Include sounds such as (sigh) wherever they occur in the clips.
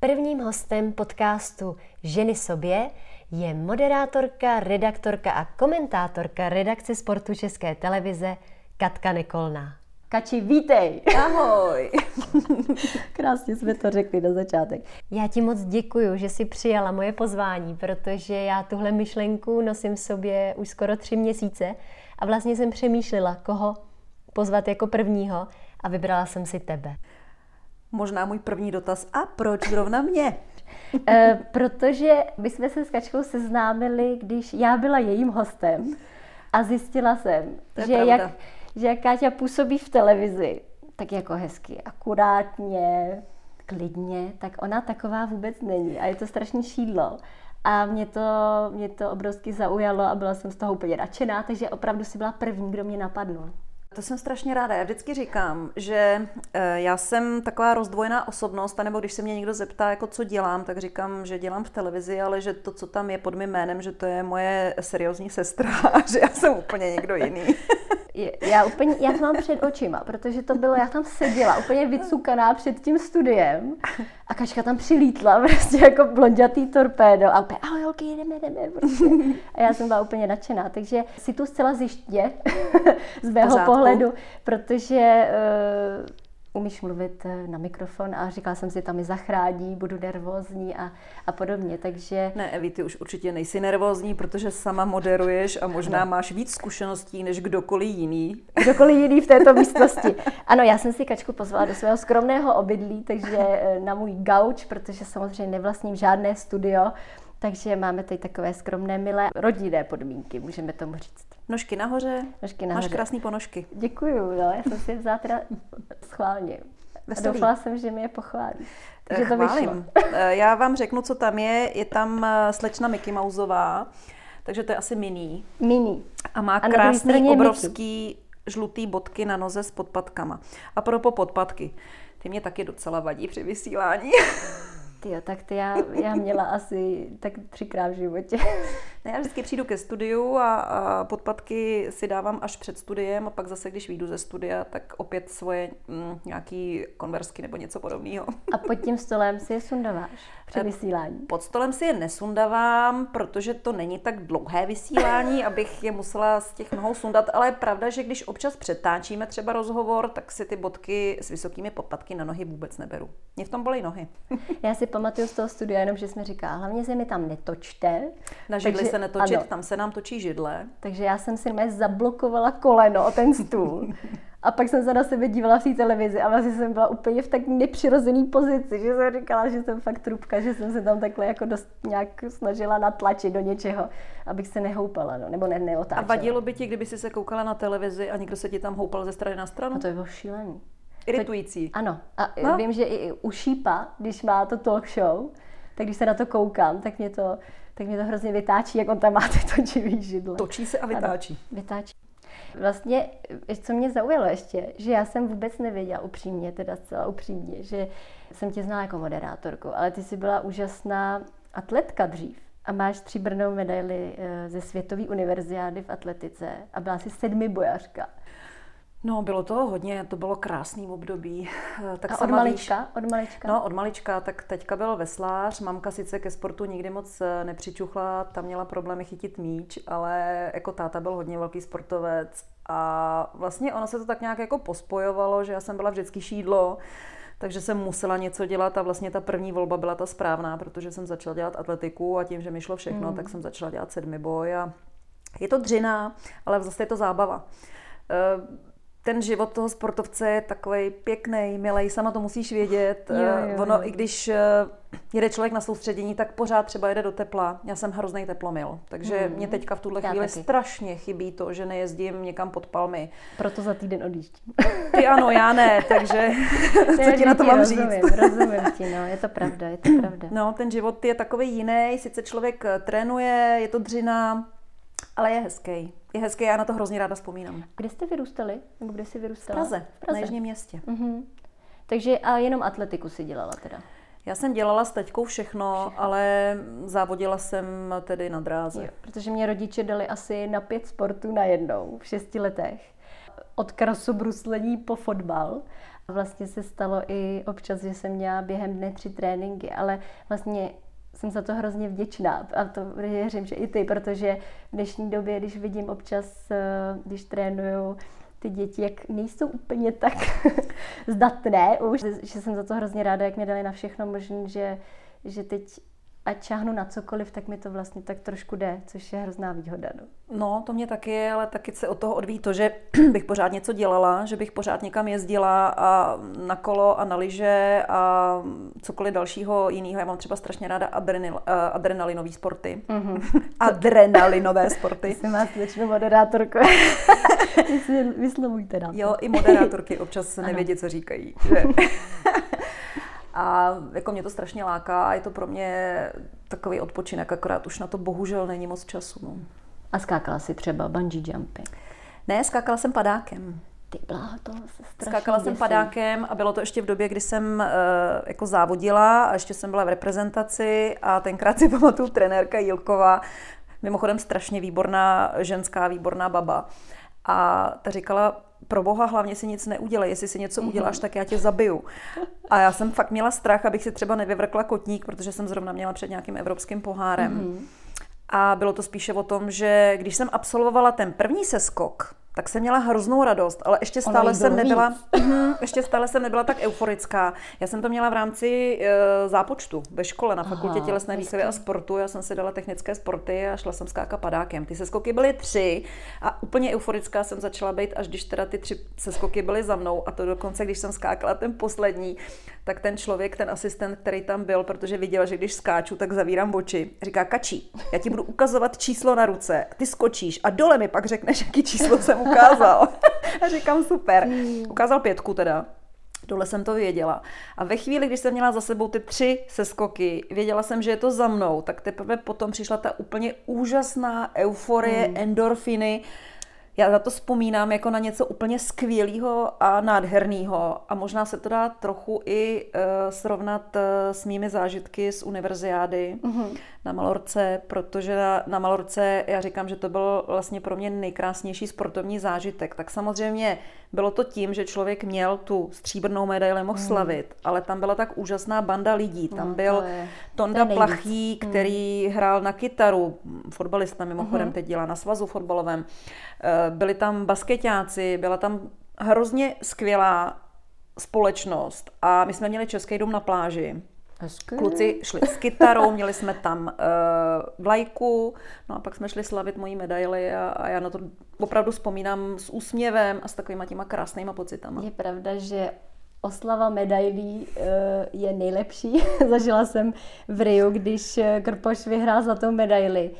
Prvním hostem podcastu Ženy sobě je moderátorka, redaktorka a komentátorka redakce sportu České televize Katka Nikolná. Kači, vítej! Ahoj! (laughs) Krásně jsme to řekli na začátek. Já ti moc děkuju, že jsi přijala moje pozvání, protože já tuhle myšlenku nosím v sobě už skoro tři měsíce a vlastně jsem přemýšlela, koho pozvat jako prvního a vybrala jsem si tebe. Možná můj první dotaz, a proč zrovna mě? (laughs) e, protože my jsme se s Kačkou seznámili, když já byla jejím hostem a zjistila jsem, že jak, že jak Káťa působí v televizi, tak jako hezky, akurátně, klidně, tak ona taková vůbec není a je to strašně šídlo. A mě to, mě to obrovsky zaujalo a byla jsem z toho úplně nadšená, takže opravdu si byla první, kdo mě napadl. To jsem strašně ráda. Já vždycky říkám, že eh, já jsem taková rozdvojená osobnost, nebo když se mě někdo zeptá, jako co dělám, tak říkám, že dělám v televizi, ale že to, co tam je pod mým jménem, že to je moje seriózní sestra a (laughs) že já jsem úplně někdo jiný. Já úplně, já to mám před očima, protože to bylo, já tam seděla úplně vycukaná před tím studiem a Kačka tam přilítla prostě jako blondětý torpédo a úplně, ahoj holky, jdeme, jdeme. Prostě. A já jsem byla úplně nadšená, takže si tu zcela zjiště (laughs) z mého pohledu, protože uh, umíš mluvit eh, na mikrofon a říkala jsem si, tam mi zachrání, budu nervózní a, a podobně, takže... Ne, Evi, ty už určitě nejsi nervózní, protože sama moderuješ a možná no. máš víc zkušeností než kdokoliv jiný. (laughs) Kdokoliv jiný v této místnosti. Ano, já jsem si Kačku pozvala do svého skromného obydlí, takže eh, na můj gauč, protože samozřejmě nevlastním žádné studio, takže máme tady takové skromné, milé rodinné podmínky, můžeme tomu říct. Nožky nahoře, Nožky nahoře. máš krásný ponožky. Děkuju, no, já jsem si vzala teda schválně. A doufala jsem, že mi je pochválí. Takže to Chválím. Eh, já vám řeknu, co tam je. Je tam eh, slečna Mickey Mouseová, takže to je asi mini. Mini. A má a krásný, obrovský Mickey. žlutý bodky na noze s podpatkama. A pro podpatky. Ty mě taky docela vadí při vysílání. Ty tak ty já, já měla asi tak třikrát v životě. (laughs) Ne, já vždycky přijdu ke studiu a, a podpatky si dávám až před studiem a pak zase, když vyjdu ze studia, tak opět svoje mm, nějaký konversky nebo něco podobného. A pod tím stolem si je sundáváš (laughs) při vysílání? Pod stolem si je nesundavám, protože to není tak dlouhé vysílání, (laughs) abych je musela z těch nohou sundat, ale je pravda, že když občas přetáčíme třeba rozhovor, tak si ty bodky s vysokými podpatky na nohy vůbec neberu. Mě v tom bolí nohy. (laughs) Já si pamatuju z toho studia jenom, že jsme říká, hlavně se mi tam netočte. Na židli se netočit, ano. tam se nám točí židle. Takže já jsem si mé zablokovala koleno o ten stůl. (laughs) A pak jsem se na sebe dívala v té televizi a vlastně jsem byla úplně v tak nepřirozený pozici, že jsem říkala, že jsem fakt trubka, že jsem se tam takhle jako dost nějak snažila natlačit do něčeho, abych se nehoupala, no, nebo ne, neotáčela. A vadilo by ti, kdyby si se koukala na televizi a někdo se ti tam houpal ze strany na stranu? A to je bylo šílený. Iritující. To, ano. A no. vím, že i u Šípa, když má to talk show, tak když se na to koukám, tak mě to, tak mě to hrozně vytáčí, jak on tam má ty točivý židle. Točí se a vytáčí. Ano, vytáčí. Vlastně, co mě zaujalo ještě, že já jsem vůbec nevěděla upřímně, teda zcela upřímně, že jsem tě znala jako moderátorku, ale ty jsi byla úžasná atletka dřív a máš stříbrnou medaili eh, ze Světové univerziády v atletice a byla jsi sedmi bojařka. No, bylo to hodně, to bylo krásný období. (laughs) Tak a od malička? Víš, od malička? No, od malička, tak teďka byl veslář, mamka sice ke sportu nikdy moc eh, nepřičuchla, tam měla problémy chytit míč, ale jako táta byl hodně velký sportovec a vlastně ono se to tak nějak jako pospojovalo, že já jsem byla vždycky šídlo, takže jsem musela něco dělat a vlastně ta první volba byla ta správná, protože jsem začala dělat atletiku a tím, že mi šlo všechno, mm. tak jsem začala dělat sedmiboj a je to dřina, ale zase je to zábava eh, ten život toho sportovce je takový pěkný, milý, sama to musíš vědět. Jo, jo, jo. Ono, i když eh, jede člověk na soustředění, tak pořád třeba jede do tepla. Já jsem hrozný teplomil, takže hmm. mě teďka v tuhle Já chvíli taky. strašně chybí to, že nejezdím někam pod palmy. Proto za týden odjíždím. Ty ano, já ne, takže (laughs) co ti na to mám rozumím, říct? (laughs) rozumím ti, no, je to pravda, je to pravda. No, ten život je takový jiný, sice člověk eh, trénuje, je to dřina, ale je hezký. Je hezký, já na to hrozně ráda vzpomínám. Kde jste vyrůstali? Nebo kde jsi vyrůstala? V Praze, v Praze. na Jižním městě. Mm-hmm. Takže a jenom atletiku si dělala teda? Já jsem dělala s teďkou všechno, všechno, ale závodila jsem tedy na dráze. Jo, protože mě rodiče dali asi na pět sportů na jednou v šesti letech. Od krasobruslení po fotbal. Vlastně se stalo i občas, že jsem měla během dne tři tréninky, ale vlastně jsem za to hrozně vděčná. A to věřím, že i ty, protože v dnešní době, když vidím občas, eh, když trénuju ty děti, jak nejsou úplně tak (laughs) zdatné už, že jsem za to hrozně ráda, jak mě dali na všechno možné, že, že teď ať čáhnu na cokoliv, tak mi to vlastně tak trošku jde, což je hrozná výhoda. No. no, to mě taky je, ale taky se od toho odvíjí to, že (clears throat) bych pořád něco dělala, že bych pořád někam jezdila a na kolo a na lyže a cokoliv dalšího jiného. Já mám třeba strašně ráda adrenal, uh, (laughs) adrenalinové sporty. Mm-hmm. Adrenalinové sporty. Jsi má slečnou moderátorku. (laughs) Vyslovujte nám. Jo, i moderátorky občas nevědí, co říkají. (laughs) Že? A jako mě to strašně láká a je to pro mě takový odpočinek, akorát už na to bohužel není moc času. No. A skákala si třeba bungee jumpy? Ne, skákala jsem padákem. Ty bláho, to se Skákala děsí. jsem padákem a bylo to ještě v době, kdy jsem uh, jako závodila a ještě jsem byla v reprezentaci a tenkrát si (laughs) pamatuju trenérka Jilkova, mimochodem strašně výborná ženská, výborná baba. A ta říkala, pro boha hlavně si nic neudělej, jestli si něco uděláš, mhm. tak já tě zabiju. A já jsem fakt měla strach, abych si třeba nevyvrkla kotník, protože jsem zrovna měla před nějakým evropským pohárem. Mm-hmm. A bylo to spíše o tom, že když jsem absolvovala ten první seskok, tak jsem měla hroznou radost, ale ještě stále jsem nebyla, (laughs) mhm, ještě stále jsem nebyla tak euforická. Já jsem to měla v rámci e, zápočtu ve škole na fakultě Aha, tělesné výchovy a sportu. Já jsem si dala technické sporty a šla jsem skákat padákem. Ty seskoky byly tři a úplně euforická jsem začala být, až když teda ty tři seskoky byly za mnou a to dokonce, když jsem skákala ten poslední, tak ten člověk, ten asistent, který tam byl, protože viděl, že když skáču, tak zavírám oči, říká, kačí, já ti budu ukazovat číslo na ruce, ty skočíš a dole mi pak řekneš, jaký číslo jsem ukázal. a (laughs) říkám, super. Ukázal pětku teda. Dole jsem to věděla. A ve chvíli, když jsem měla za sebou ty tři seskoky, věděla jsem, že je to za mnou, tak teprve potom přišla ta úplně úžasná euforie, hmm. endorfiny, já na to vzpomínám jako na něco úplně skvělého a nádherného a možná se to dá trochu i uh, srovnat uh, s mými zážitky z univerziády mm-hmm. na Malorce, protože na, na Malorce já říkám, že to byl vlastně pro mě nejkrásnější sportovní zážitek. Tak samozřejmě bylo to tím, že člověk měl tu stříbrnou medaili, mohl mm. slavit, ale tam byla tak úžasná banda lidí. Tam no, byl je, Tonda Plachý, mhm. který mm. hrál na kytaru, fotbalista mimochodem mm. teď dělá na svazu fotbalovém. Eh, byli tam basketáci, byla tam hrozně skvělá společnost a my jsme měli Český dům na pláži. Hezky. Kluci šli s kytarou, měli jsme tam uh, vlajku, no a pak jsme šli slavit mojí medaily a, a já na to opravdu vzpomínám s úsměvem a s takovýma těma krásnýma pocitama. Je pravda, že oslava medailí uh, je nejlepší. (laughs) Zažila jsem v Riu, když Krpoš vyhrál zlatou medaili.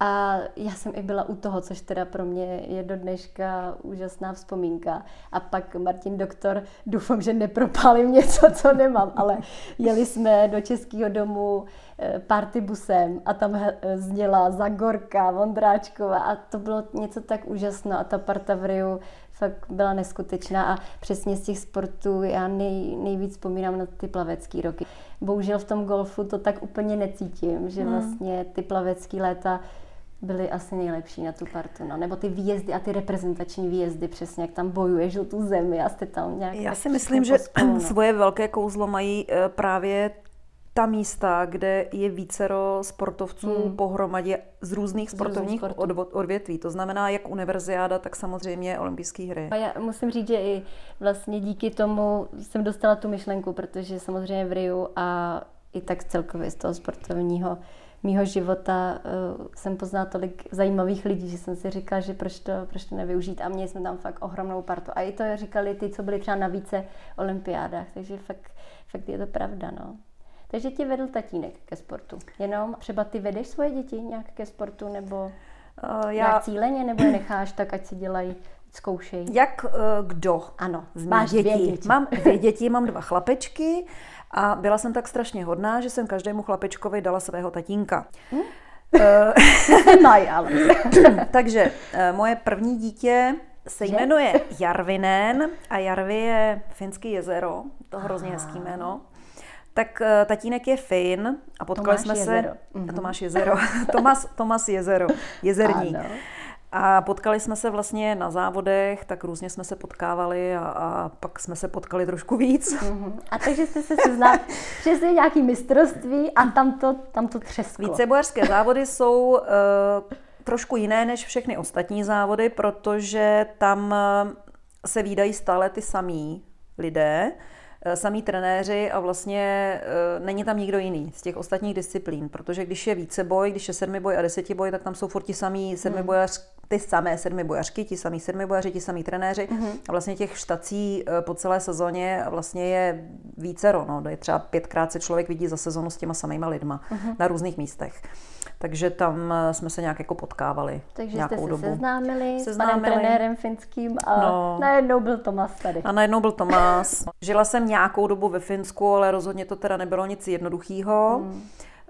A já jsem i byla u toho, což teda pro mě je do dneška úžasná vzpomínka. A pak Martin doktor, doufám, že nepropálím něco, co nemám, ale jeli jsme do Českého domu eh, partybusem a tam eh, zněla Zagorka, Vondráčková a to bylo něco tak úžasné a ta parta v Riu fakt byla neskutečná a přesně z těch sportů já nej, nejvíc vzpomínám na ty plavecké roky. Bohužel v tom golfu to tak úplně necítím, že hmm. vlastně ty plavecké léta byly asi nejlepší na tu partu, no. nebo ty výjezdy a ty reprezentační výjezdy, přesně jak tam bojuješ o tu zemi a jste tam nějak... Já si myslím, že no. (clears throat) svoje velké kouzlo mají eh, právě ta místa, kde je vícero sportovců hmm. pohromadě z různých sportovních odvětví. To znamená jak univerziáda, tak samozřejmě olympijské hry. A já musím říct, že i vlastně díky tomu jsem dostala tu myšlenku, protože samozřejmě v Riu a i tak celkově z toho sportovního mýho života uh, jsem poznala tolik zajímavých lidí, že jsem si říkala, že proč to, proč to nevyužít. A měli jsme tam fakt ohromnou partu. A i to říkali ty, co byli třeba na více olympiádách. Takže fakt, fakt je to pravda. No. Takže tě vedl tatínek ke sportu. Jenom třeba ty vedeš svoje děti nějak ke sportu nebo uh, já... nějak cíleně, nebo je necháš tak, ať si dělají zkoušej. Jak uh, kdo? Ano, z máš dětí. Dvě děti. Mám dvě děti, mám dva chlapečky a byla jsem tak strašně hodná, že jsem každému chlapečkovi dala svého tatínka. Hm? (laughs) Maj, ale. (clears throat) Takže eh, moje první dítě se jmenuje Jarvinen a Jarvi je finský jezero, to hrozně hezký jméno. tak eh, tatínek je Fin a potkali Tomáš jsme Jezero. se... Mhm. Tomáš Jezero. (laughs) Tomas, Tomas Jezero. Jezerní. Ano. A potkali jsme se vlastně na závodech, tak různě jsme se potkávali a, a pak jsme se potkali trošku víc. Mhm. A takže jste se seznámili, přesně (laughs) nějaký mistrovství a tam to, tam to třesklo. Vícebojařské závody jsou uh, trošku jiné než všechny ostatní závody, protože tam uh, se výdají stále ty samí lidé, samí trenéři a vlastně uh, není tam nikdo jiný z těch ostatních disciplín, protože když je víceboj, když je sedmiboj a desetiboj, tak tam jsou furt ti samí sedmibojař, ty samé sedmibojařky, ti samí sedmibojaři, ti samí trenéři. A vlastně těch štací uh, po celé sezóně vlastně je vícero, no, je třeba pětkrát se člověk vidí za sezonu s těma samýma lidma na různých místech. Takže tam eh, jsme se nějak jako potkávali Takže nějakou jste se dobu. seznámili, s Seznámili. panem trenérem finským a No. najednou byl Tomas tady. A najednou byl Tomás. Žila jsem nějakou dobu ve Finsku, ale rozhodně to teda nebylo nic jednoduchého. Hmm.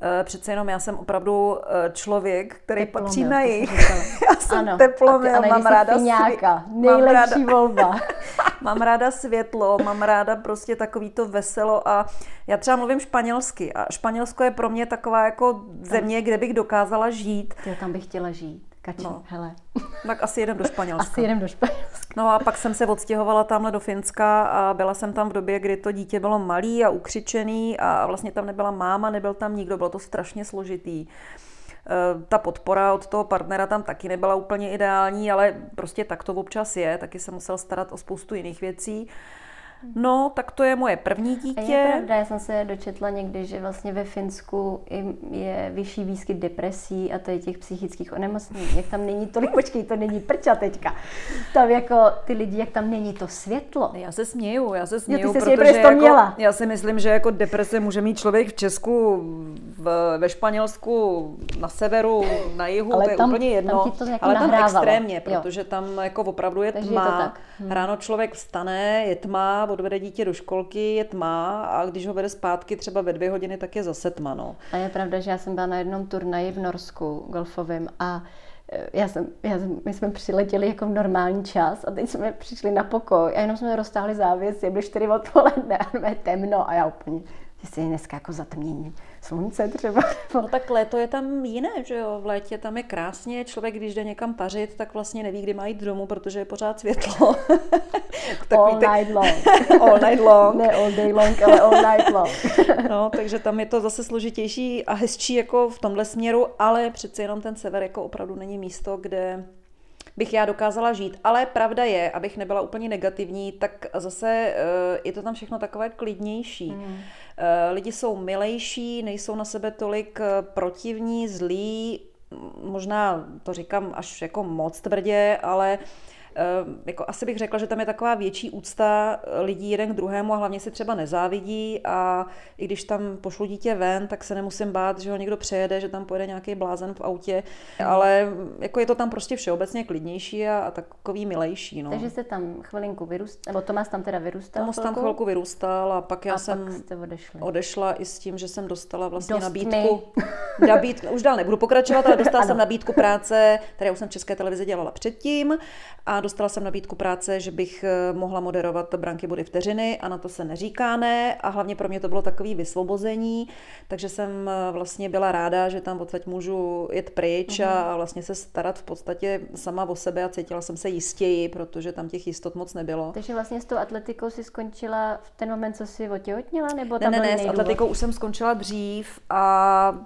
Eh, Přece jenom já jsem opravdu eh, člověk, který Teplomil, patří na jich. Já jsem Ano, teplomil, a ty- ale mám ráda, Fiňáka, svě- mám, nejlepší ráda, volba. (laughs) mám ráda světlo, mám ráda prostě takový to veselo a já třeba mluvím španělsky a Španělsko je pro mě taková jako země, kde bych dokázala žít. Já tam bych chtěla žít. Kači, No. hele. Tak asi jedem do Španělska. Asi jedem do Španělska. No a pak jsem se odstěhovala tamhle do Finska a byla jsem tam v době, kdy to dítě bylo malý a ukřičený a vlastně tam nebyla máma, nebyl tam nikdo, bylo to strašně složitý. Eh, Ta podpora od toho partnera tam taky nebyla úplně ideální, ale prostě tak to občas je, taky se musel starat o spoustu jiných věcí. No, tak to je moje první A dítě. je pravda, já jsem se dočetla někdy, že vlastně ve Finsku je vyšší výskyt depresí a tady těch psychických onemocnění. Jak tam není tolik, počkej, to není prča teďka. Tam jako ty lidi, jak tam není to světlo. Já se směju, já se směju, ty se protože to jako, měla. já si myslím, že jako deprese může mít člověk v Česku, v, ve Španělsku, na severu, na jihu, Ale to je tam- úplně jedno, tam to jako ale tam nahrávalo. extrémně, Jo. protože tam jako opravdu je Takže je to tma, tak. Hm. ráno člověk vstane, je tma, odvede dítě do školky, je tma a když ho vede zpátky třeba ve dvě hodiny, tak je zase tma, no. A je pravda, že já jsem byla na jednom turnaji v Norsku golfovém a eh, já jsem, já jsem, my jsme přiletěli jako v normální čas a teď jsme přišli na pokoj a jenom jsme roztáhli závěs, je byly 4 odpoledne a (laughs) je temno a já úplně, jestli je dneska jako zatmění slunce třeba. No tak léto je tam jiné, že jo, v létě tam je krásně, člověk když jde někam pařit, tak vlastně neví, kdy má jít domů, protože je pořád světlo. (laughs) all ten- night long. (laughs) all night long. ne all day long, ale all night long. (laughs) No, takže tam je to zase složitější a hezčí jako v tomhle směru, ale přeci jenom ten sever jako opravdu není místo, kde bych já dokázala žít. Ale pravda je, abych nebyla úplně negativní, tak zase eh, je to tam všechno takové klidnější. Mm. Lidi jsou milejší, nejsou na sebe tolik eh, protivní, zlí, možná to říkám až jako moc tvrdě, ale eh, jako asi bych řekla, že tam je taková větší úcta eh, lidí jeden k druhému a hlavně si třeba nezávidí a i když tam pošlu dítě ven, tak se nemusím bát, že ho někdo přejede, že tam pojede nějaký blázen v autě, ale mm, jako je to tam prostě všeobecně klidnější a, a takový milejší. No. Takže jste tam chvilinku vyrůstal, nebo Tomáš tam teda vyrůstal Tomus tam chvilku vyrůstal a pak já a jsem pak odešla i s tím, že jsem dostala vlastně Dost nabídku. Nabíd, už dál nebudu pokračovat, ale dostala (laughs) jsem nabídku práce, které už jsem v České televizi dělala předtím a dostala jsem nabídku práce, že bych eh, mohla moderovat branky body vteřiny a na to se neříká ne a hlavně pro mě to bylo takový vysvobození, takže jsem eh, vlastně byla ráda, že tam odsaď můžu jet pryč Mhm. a vlastně se starat v podstatě sama o sebe a cítila jsem se jistěji, protože tam těch jistot moc nebylo. Takže vlastně s tou atletikou si skončila v ten moment, co si otěhotněla, nebo Ne, tam ne, ne, jiný s důvod? atletikou už jsem skončila dřív a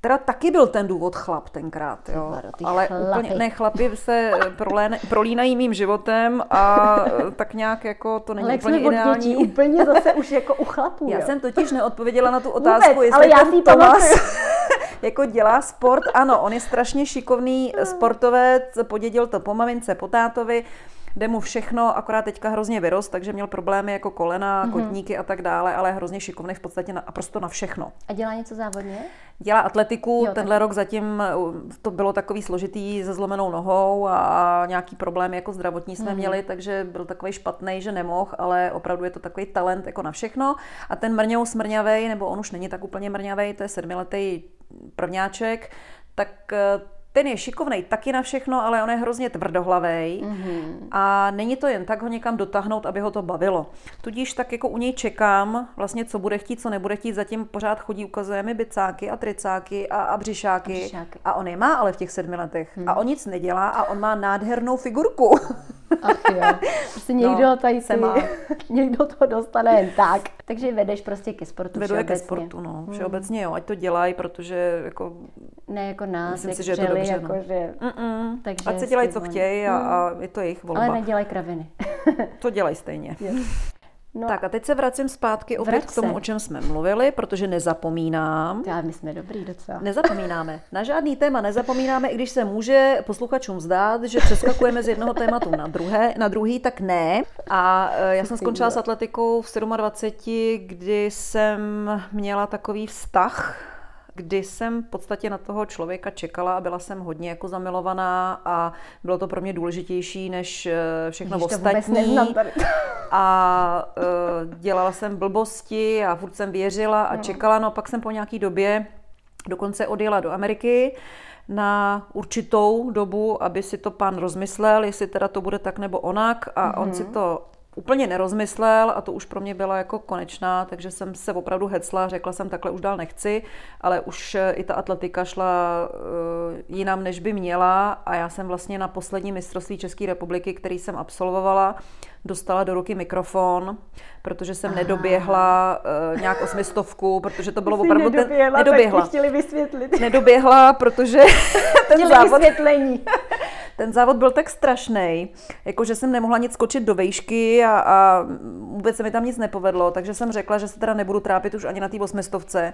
teda taky byl ten důvod chlap tenkrát, jo. Baro, ty Ale chlapy. úplně, ne, chlapi se prolén, prolínají mým životem a tak nějak jako to není Ale úplně jsme ideální. dětí úplně zase už jako u chlapů, Já jo. jsem totiž neodpověděla na tu otázku, Vůbec, jestli ale já ten si Tomas (laughs) jako dělá sport. Ano, on je strašně šikovný (laughs) sportovec, podědil to po mamince, po tátovi, jde mu všechno, akorát teďka hrozně vyrost, takže měl problémy jako kolena, Mhm. kotníky a tak dále, ale hrozně šikovný v podstatě na, a prostě na všechno. A dělá něco závodně? Dělá atletiku, Jo, tenhle rok zatím uh, to bylo takový složitý se zlomenou nohou a, nějaký problémy jako zdravotní jsme Mhm. měli, takže byl takový špatný, že nemohl, ale opravdu je to takový talent jako na všechno. A ten mrňou smrňavej, nebo on už není tak úplně mrňavej, to je sedmiletý prvňáček, tak eh, ten je šikovnej taky na všechno, ale on je hrozně tvrdohlavej mm-hmm. a není to jen tak ho někam dotáhnout, aby ho to bavilo. Tudíž tak jako u něj čekám, vlastně co bude chtít, co nebude chtít, zatím pořád chodí, ukazuje mi bicáky a tricáky a, a břišáky. a břišáky. A on je má ale v těch sedmi letech. Hmm. A on nic nedělá a on má nádhernou figurku. (laughs) Ach jo, prostě někdo no, tady se má. (laughs) někdo to dostane jen tak. Takže vedeš prostě ke sportu Vedu ke sportu, no. Hmm. Všeobecně jo, ať to dělají, protože jako... Ne jako nás, myslím si, že je to dobře, jako, no. že... Takže ať se dělají, co chtějí a, a je to jejich volba. Ale nedělají kraviny. to dělají stejně. No, tak a teď se vracím zpátky opět k tomu, o čem jsme mluvili, protože nezapomínám. Já, my jsme dobrý docela. Nezapomínáme. Na žádný téma nezapomínáme, i když se může posluchačům zdát, že přeskakujeme z jednoho tématu na, druhé, na druhý, tak ne. A e, já jsem skončila s atletikou v 27, kdy jsem měla takový vztah kdy jsem v podstatě na toho člověka čekala a byla jsem hodně jako zamilovaná a bylo to pro mě důležitější než eh, všechno Ježiš, ostatní. (laughs) A uh, dělala jsem blbosti a furt jsem věřila a no. čekala, no a pak jsem po nějaký době dokonce odjela do Ameriky na určitou dobu, aby si to pán rozmyslel, jestli teda to bude tak nebo onak a mm-hmm. on si mhm. to úplně nerozmyslel a to už pro mě byla jako konečná, takže jsem se opravdu hecla, řekla jsem, takhle už dál nechci, ale už eh, i ta atletika šla uh, jinam, než by měla a já jsem vlastně na poslední mistrovství České republiky, který jsem absolvovala, dostala do ruky mikrofon, protože jsem Aha. nedoběhla uh, nějak osmistovku, protože to bylo opravdu nedoběhla, ten, nedoběhla. Tak chtěli vysvětlit. Nedoběhla, protože (laughs) ten chtěli závod... vysvětlení. (laughs) ten závod byl tak strašný, jako že jsem nemohla nic skočit do vejšky a, a vůbec se mi tam nic nepovedlo, takže jsem řekla, že se teda nebudu trápit už ani na té osmistovce.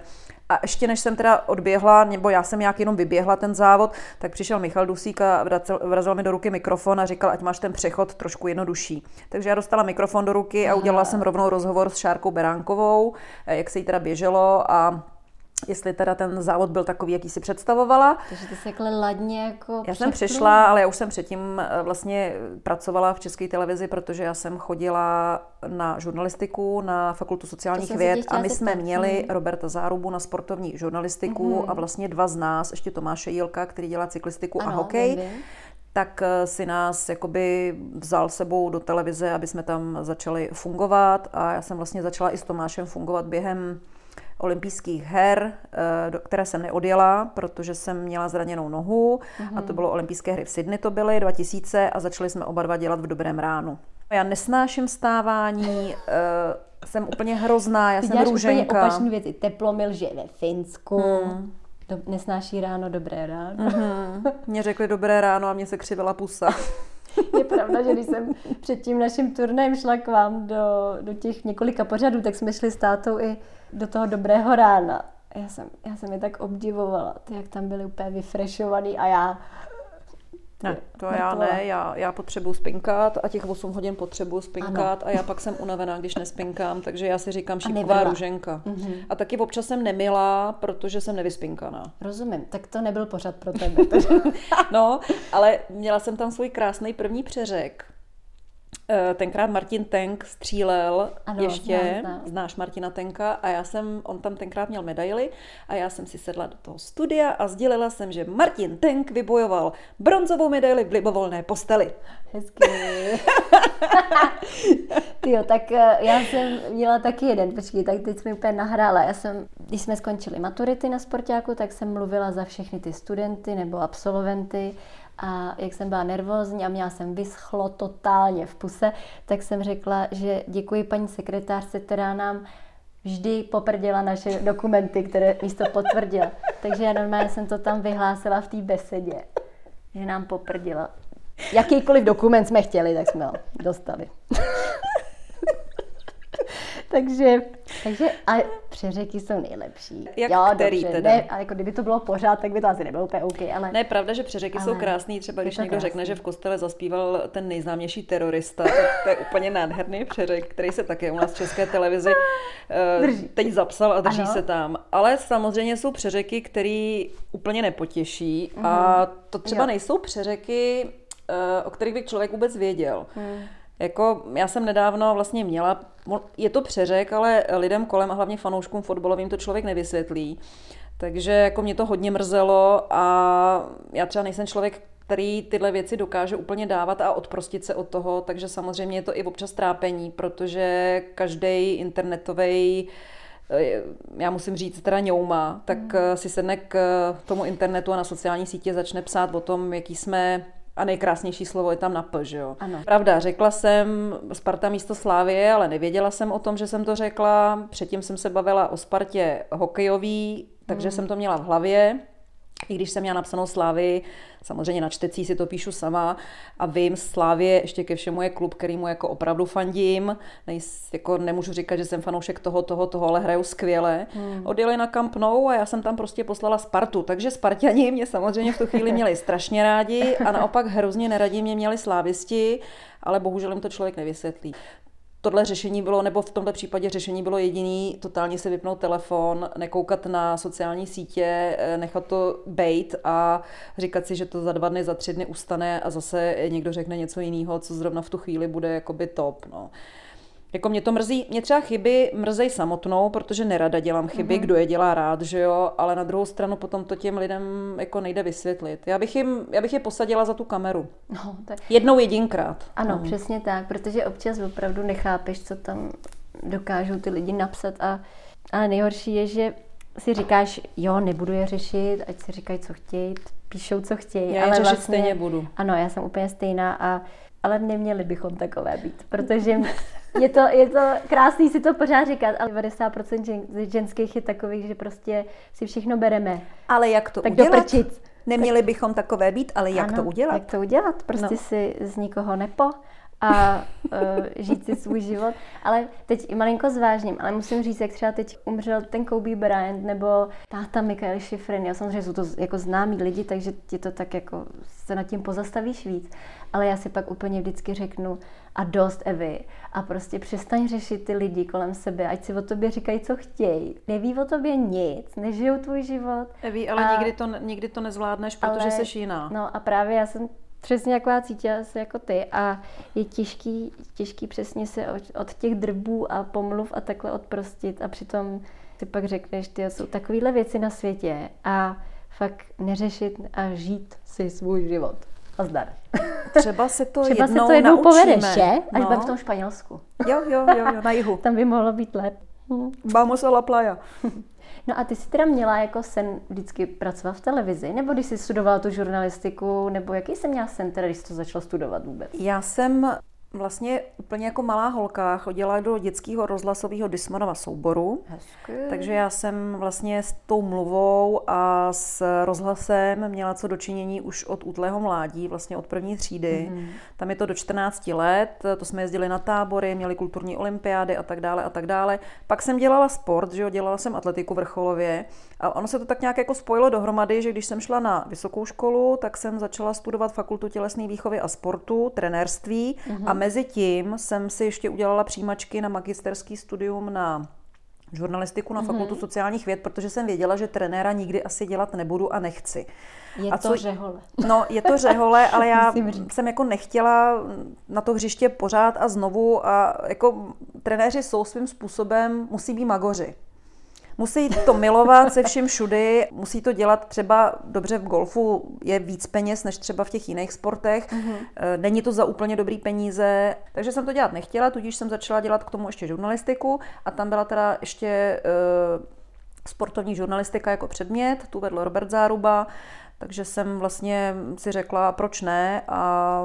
A ještě než jsem teda odběhla, nebo já jsem nějak jenom vyběhla ten závod, tak přišel Michal Dusík a vrazil mi do ruky mikrofon a říkal, ať máš ten přechod trošku jednodušší. Takže já dostala mikrofon do ruky a udělala jsem rovnou rozhovor s Šárkou Beránkovou, eh, jak se jí teda běželo a jestli teda ten závod byl takový, jaký si představovala. Takže ty jsi takhle ladně jako Já jsem přišla, ale já už jsem předtím eh, vlastně pracovala v České televizi, protože já jsem chodila na žurnalistiku, na fakultu sociálních věd a my jsme měli hmm. Roberta Zárubu na sportovní žurnalistiku hmm. a vlastně dva z nás, ještě Tomáše Jílka, který dělá cyklistiku ano, a hokej, vím, vím tak eh, si nás jakoby vzal sebou do televize, aby jsme tam začali fungovat a já jsem vlastně začala i s Tomášem fungovat během olympijských her, eh, do které jsem neodjela, protože jsem měla zraněnou nohu mm-hmm. a to mhm. bylo olympijské hry v Sydney to byly 2000 a začali jsme oba dva dělat v dobrém ránu. Já nesnáším stávání, uh, jsem úplně hrozná, já Ty jsem růženka. úplně opačný věci. Teplomil že ve Finsku. Hmm. Do, nesnáší ráno, dobré ráno. Mm-hmm. Mně řekli dobré ráno a mě se křivila pusa. (laughs) Je pravda, že když jsem před tím naším turnajem šla k vám do, do těch několika pořadů, tak jsme šli s tátou i do toho dobrého rána. Já jsem, já jsem je tak obdivovala, ty, jak tam byli úplně vyfrešovaný a já ne, to já ne, já, já potřebuji spinkat a těch 8 hodin potřebuji spinkat ano. a já pak jsem unavená, když nespinkám, takže já si říkám šípková růženka. Mm-hmm. A taky občas jsem nemilá, protože jsem nevyspinkaná. Rozumím, tak to nebyl pořád pro tebe. (laughs) no, ale měla jsem tam svůj krásný první přeřek tenkrát Martin Tenk střílel ano, ještě, znám, znám. znáš Martina Tenka a já jsem, on tam tenkrát měl medaily a já jsem si sedla do toho studia a sdělila jsem, že Martin Tenk vybojoval bronzovou medaili v libovolné posteli. Hezky. Tyjo, tak eh, já jsem měla taky jeden, počkej, tak teď jsme úplně nahrála. Já jsem, když jsme skončili maturity na sportáku, tak jsem mluvila za všechny ty studenty nebo absolventy a jak jsem byla nervózní a měla jsem vyschlo totálně v puse, tak jsem řekla, že děkuji paní sekretářce, která nám vždy poprděla naše dokumenty, které místo potvrdila. Takže já normálně jsem to tam vyhlásila v té besedě, že nám poprděla. Jakýkoliv dokument jsme chtěli, tak jsme ho dostali. Takže, takže a přeřeky jsou nejlepší. Jak jo, který dobře, teda? Ne, a jako kdyby to bylo pořád, tak by to asi nebylo úplně OK, ale... Ne, pravda, že přeřeky ale... jsou krásný, třeba když někdo krásný. řekne, že v kostele zaspíval ten nejznámější terorista, tak to je úplně nádherný přeřek, který se také u nás v české televizi uh, teď zapsal a drží ano. se tam. Ale samozřejmě jsou přeřeky, které úplně nepotěší mm. a to třeba jo. nejsou přeřeky, uh, o kterých by člověk vůbec věděl. Mm. Jako já jsem nedávno vlastně měla, je to přeřek, ale lidem kolem a hlavně fanouškům fotbalovým to člověk nevysvětlí. Takže jako mě to hodně mrzelo a já třeba nejsem člověk, který tyhle věci dokáže úplně dávat a odprostit se od toho, takže samozřejmě je to i občas trápení, protože každý internetový eh, já musím říct, teda ňouma, tak mm. si sedne k tomu internetu a na sociální sítě začne psát o tom, jaký jsme a nejkrásnější slovo je tam na P, že jo? Ano. Pravda, řekla jsem Sparta místo Slávie, ale nevěděla jsem o tom, že jsem to řekla. Předtím jsem se bavila o Spartě hokejový, takže mm. jsem to měla v hlavě. I když jsem měla napsanou Slávy, samozřejmě na čtecí si to píšu sama a vím, Slávě ještě ke všemu je klub, který mu jako opravdu fandím. Nejs, jako nemůžu říkat, že jsem fanoušek toho, toho, toho, ale hraju skvěle. Hmm. Odjeli na Camp Nou a já jsem tam prostě poslala Spartu, takže Spartani mě samozřejmě v tu chvíli měli strašně rádi a naopak hrozně neradí mě měli slávisti, ale bohužel jim to člověk nevysvětlí tohle řešení bylo, nebo v tomto případě řešení bylo jediný, totálně si vypnout telefon, nekoukat na sociální sítě, eh, nechat to bejt a říkat si, že to za dva dny, za tři dny ustane a zase někdo řekne něco jiného, co zrovna v tu chvíli bude jakoby top. No. Jako mě to mrzí, mě třeba chyby mrzej samotnou, protože nerada dělám chyby, mm-hmm. kdo je dělá rád, že jo, ale na druhou stranu potom to těm lidem jako nejde vysvětlit. Já bych, jim, já bych je posadila za tu kameru. No, tak... Jednou jedinkrát. Ano, no. přesně tak, protože občas opravdu nechápeš, co tam dokážou ty lidi napsat a, a nejhorší je, že si říkáš, jo, nebudu je řešit, ať si říkají, co chtějí, píšou, co chtějí. Já ale řešit vlastně, stejně budu. Ano, já jsem úplně stejná a ale neměli bychom takové být, protože (laughs) je to, je to krásný si to pořád říkat, ale 90% žen, ženských je takových, že prostě si všechno bereme. Ale jak to tak udělat? Doprčit. Neměli bychom takové být, ale jak ano, to udělat? Jak to udělat? Prostě no. si z nikoho nepo a uh, žít si svůj život. Ale teď i malinko zvážním, ale musím říct, jak třeba teď umřel ten Kobe Bryant nebo táta Mikael Schifrin. Já samozřejmě jsou to jako známí lidi, takže ti to tak jako se nad tím pozastavíš víc. Ale já si pak úplně vždycky řeknu a dost Evy a prostě přestaň řešit ty lidi kolem sebe, ať si o tobě říkají, co chtějí. Neví o tobě nic, nežijou tvůj život. Eví, ale a, nikdy, to, nikdy to nezvládneš, protože jsi jiná. No a právě já jsem přesně jaková cítila se jako ty a je těžký, těžký přesně se od, od těch drbů a pomluv a takhle odprostit a přitom si pak řekneš, ty jsou takovéhle věci na světě a fakt neřešit a žít si svůj život. A zdar. Třeba se to (laughs) Třeba jednou se to jednou naučíme. povedeš, že? Až no. v tom Španělsku. Jo, jo, jo, jo na jihu. (laughs) Tam by mohlo být lep. Vamos a la playa. (laughs) No a ty jsi teda měla jako sen vždycky pracovat v televizi, nebo když jsi studovala tu žurnalistiku, nebo jaký jsi měla sen, teda, když jsi to začala studovat vůbec? Já jsem vlastně úplně jako malá holka chodila do dětského rozhlasového Dismanova souboru. Hezky. Takže já jsem vlastně s tou mluvou a s rozhlasem měla co dočinění už od útlého mládí, vlastně od první třídy. Mm-hmm. Tam je to do 14 let, to jsme jezdili na tábory, měli kulturní olympiády a tak dále a tak dále. Pak jsem dělala sport, že jo, dělala jsem atletiku vrcholově a ono se to tak nějak jako spojilo dohromady, že když jsem šla na vysokou školu, tak jsem začala studovat fakultu tělesné výchovy a sportu, trenérství mm-hmm. a mezi tím jsem si ještě udělala přijímačky na magisterský studium na žurnalistiku na mm-hmm. fakultu sociálních věd, protože jsem věděla, že trenéra nikdy asi dělat nebudu a nechci. Je a to co, řehole. No, je to řehole, ale já (laughs) jsem jako nechtěla na to hřiště pořád a znovu a jako trenéři jsou svým způsobem, musí být magoři. Musí to milovat se vším všudy, musí to dělat třeba dobře v golfu, je víc peněz než třeba v těch jiných sportech, mm-hmm. není to za úplně dobrý peníze, takže jsem to dělat nechtěla, tudíž jsem začala dělat k tomu ještě žurnalistiku a tam byla teda ještě uh, sportovní žurnalistika jako předmět, tu vedl Robert Záruba, takže jsem vlastně si řekla, proč ne? A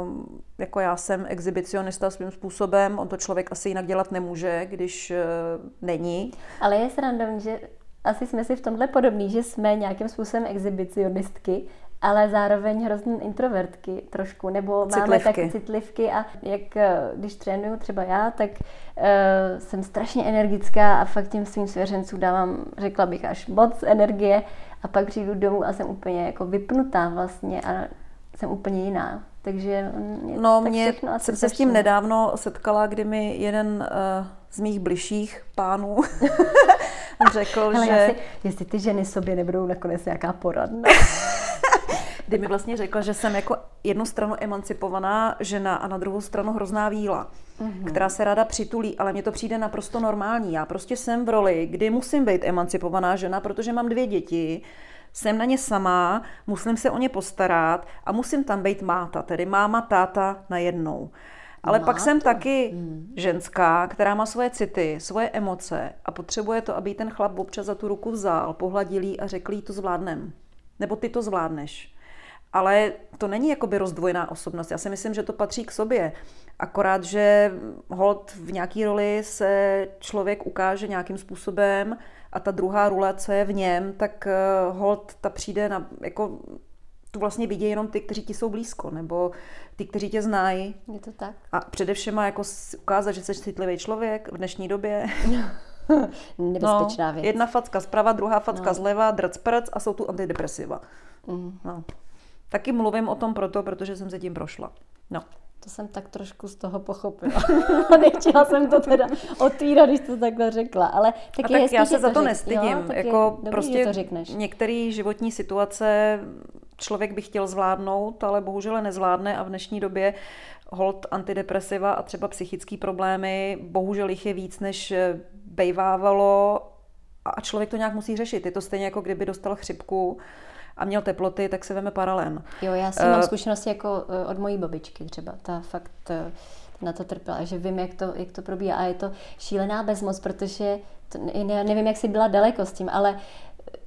jako já jsem exhibicionista svým způsobem, on to člověk asi jinak dělat nemůže, když uh, není. Ale je srandovní, že asi jsme si v tomhle podobní, že jsme nějakým způsobem exhibicionistky, ale zároveň hrozný introvertky trošku, nebo máme tak citlivky a jak eh, když trénuju třeba já, tak uh, jsem strašně energická a fakt těm svým svěřencům dávám, řekla bych, až moc energie a pak přijdu domů a jsem úplně jako vypnutá vlastně a jsem úplně jiná. Takže mě no, mě jsem se s tím nedávno setkala, kdy mi jeden uh, z mých bližších pánů (laughs) řekl, Hele, že... Si, jestli ty ženy sobě nebudou nakonec nějaká poradna. (laughs) kdy mi vlastně řekla, že jsem jako jednu stranu emancipovaná žena a na druhou stranu hrozná víla, mm-hmm. která se ráda přitulí, ale mně to přijde naprosto normální. Já prostě jsem v roli, kdy musím být emancipovaná žena, protože mám dvě děti, jsem na ně sama, musím se o ně postarat a musím tam být máta, tedy máma, táta na jednou. Ale Má pak jsem taky hmm. ženská, která má svoje city, svoje emoce a potřebuje to, aby ten chlap občas za tu ruku vzal, pohladil jí a řekl jí to zvládnem. Nebo ty to zvládneš. Ale to není jakoby rozdvojená osobnost. Já si myslím, že to patří k sobě. Akorát, že hold v nějaký roli se člověk ukáže nějakým způsobem a ta druhá role, co je v něm, tak eh, hold ta přijde na, jako tu vlastně vidí jenom ty, kteří ti jsou blízko, nebo ty, kteří tě znají. Je to tak. A především jako ukázat, že jsi citlivý člověk v dnešní době. (laughs) Nebezpečná no, věc. Jedna facka zprava, druhá facka no. zleva, drc prc a jsou tu antidepresiva. Mm. No. Taky mluvím o tom proto, protože jsem se tím prošla. No. To jsem tak trošku z toho pochopila. (laughs) Nechtěla jsem to teda otvírat, když to takhle řekla. Ale tak, a je tak hezký, já se za to, to nestydím. Jo, jako dobrý, prostě to řekneš. některé životní situace člověk by chtěl zvládnout, ale bohužel nezvládne a v dnešní době hold antidepresiva a třeba psychické problémy, bohužel jich je víc, než bejvávalo a člověk to nějak musí řešit. Je to stejně jako kdyby dostal chřipku a měl teploty, tak se veme paralén. Jo, já si uh, mám zkušenosti jako eh, od mojí babičky třeba. Ta fakt eh, na to trpěla, že vím, jak to, jak to probíhá. A je to šílená bezmoc, protože to, já nevím, jak jsi byla daleko s tím, ale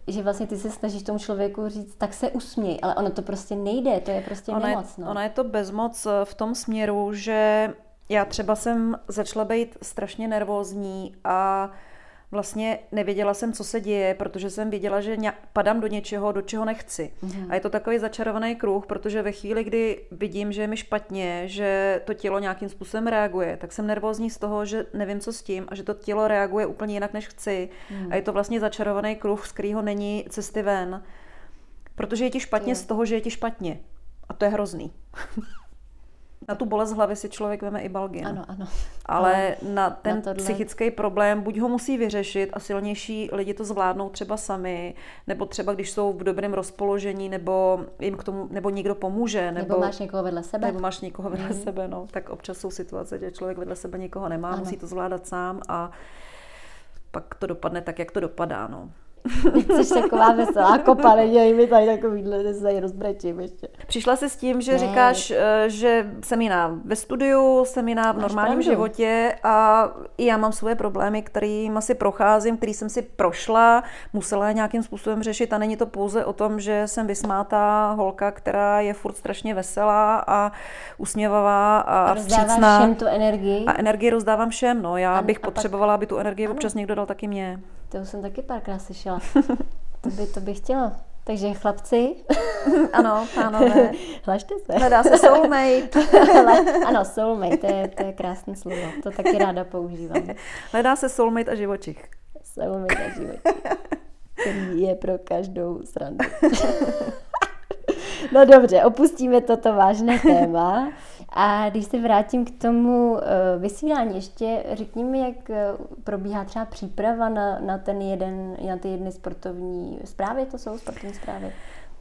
že vlastně ty se snažíš tomu člověku říct, tak se usměj, ale ono to prostě nejde, to je prostě ona nemoc. No. Ona je to bezmoc v tom směru, že já třeba jsem začala být strašně nervózní a vlastně nevěděla jsem, co se děje, protože jsem věděla, že padám do něčeho, do čeho nechci. Mm. A je to takový začarovaný kruh, protože ve chvíli, kdy vidím, že je mi špatně, že to tělo nějakým způsobem reaguje, tak jsem nervózní z toho, že nevím, co s tím a že to tělo reaguje úplně jinak, než chci. Mm. A je to vlastně začarovaný kruh, z kterého není cesty ven, protože je ti špatně je. z toho, že je ti špatně. A to je hrozný. (laughs) Na tu bolest hlavy si člověk veme i balgin. Ano, ano. Ale na ten na tohle... psychický problém buď ho musí vyřešit a silnější lidi to zvládnou třeba sami, nebo třeba když jsou v dobrém rozpoložení, nebo jim k tomu, nebo někdo pomůže. Nebo, nebo máš někoho vedle sebe. Nebo máš někoho vedle mm. sebe, no. Tak občas jsou situace, že člověk vedle sebe někoho nemá, ano. musí to zvládat sám a pak to dopadne tak, jak to dopadá, no. Jsi taková veselá kopa, nedělej mi tady takovýhle, že se tady rozbrečím ještě. Přišla jsi s tím, že ne. říkáš, eh, že jsem jiná ve studiu, jsem jiná v Máš normálním pravdu. životě a i já mám svoje problémy, kterým asi procházím, který jsem si prošla, musela je nějakým způsobem řešit a není to pouze o tom, že jsem vysmátá holka, která je furt strašně veselá a usměvavá a, a vstřícná. všem tu energii. A energii rozdávám všem, no. Já a, bych potřebovala, aby tu energii ano. občas někdo dal taky mě. To jsem taky párkrát slyšela. to, by, to bych chtěla. Takže chlapci. ano, pánové. Hlašte se. Hledá se soulmate. ano, soulmate, to je, to je krásné slovo. To taky ráda používám. Hledá se soulmate a živočich. Soulmate a živočich. Který je pro každou srandu. no dobře, opustíme toto vážné téma. A když se vrátím k tomu uh, vysílání, ještě řekni mi, jak uh, probíhá třeba příprava na, na, ten jeden, na ty jedny sportovní zprávy, to jsou sportovní zprávy?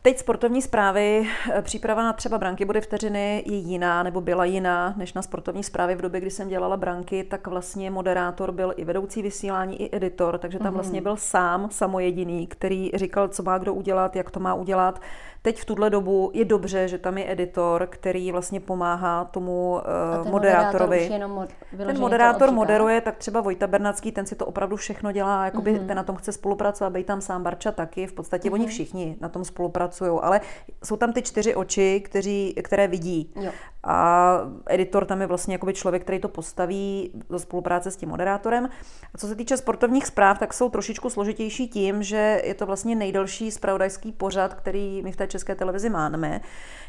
Teď sportovní zprávy, eh, příprava na třeba branky bude vteřiny je jiná, nebo byla jiná, než na sportovní zprávy v době, kdy jsem dělala branky, tak vlastně moderátor byl i vedoucí vysílání, i editor, takže tam mhm. vlastně byl sám, samojediný, který říkal, co má kdo udělat, jak to má udělat. Teď v tuhle dobu je dobře, že tam je editor, který vlastně pomáhá tomu uh, moderátorovi. Moderátor mod, ten moderátor moderuje, tak třeba Vojta Bernacký, ten si to opravdu všechno dělá, jakoby mm-hmm. ten na tom chce spolupracovat, být tam sám Barča taky, v podstatě mm-hmm. oni všichni na tom spolupracují, ale jsou tam ty čtyři oči, kteří, které vidí. Jo. A editor tam je vlastně jakoby člověk, který to postaví za spolupráce s tím moderátorem. A co se týče sportovních zpráv, tak jsou trošičku složitější tím, že je to vlastně nejdelší spravodajský pořad, který my v té české televizi máme.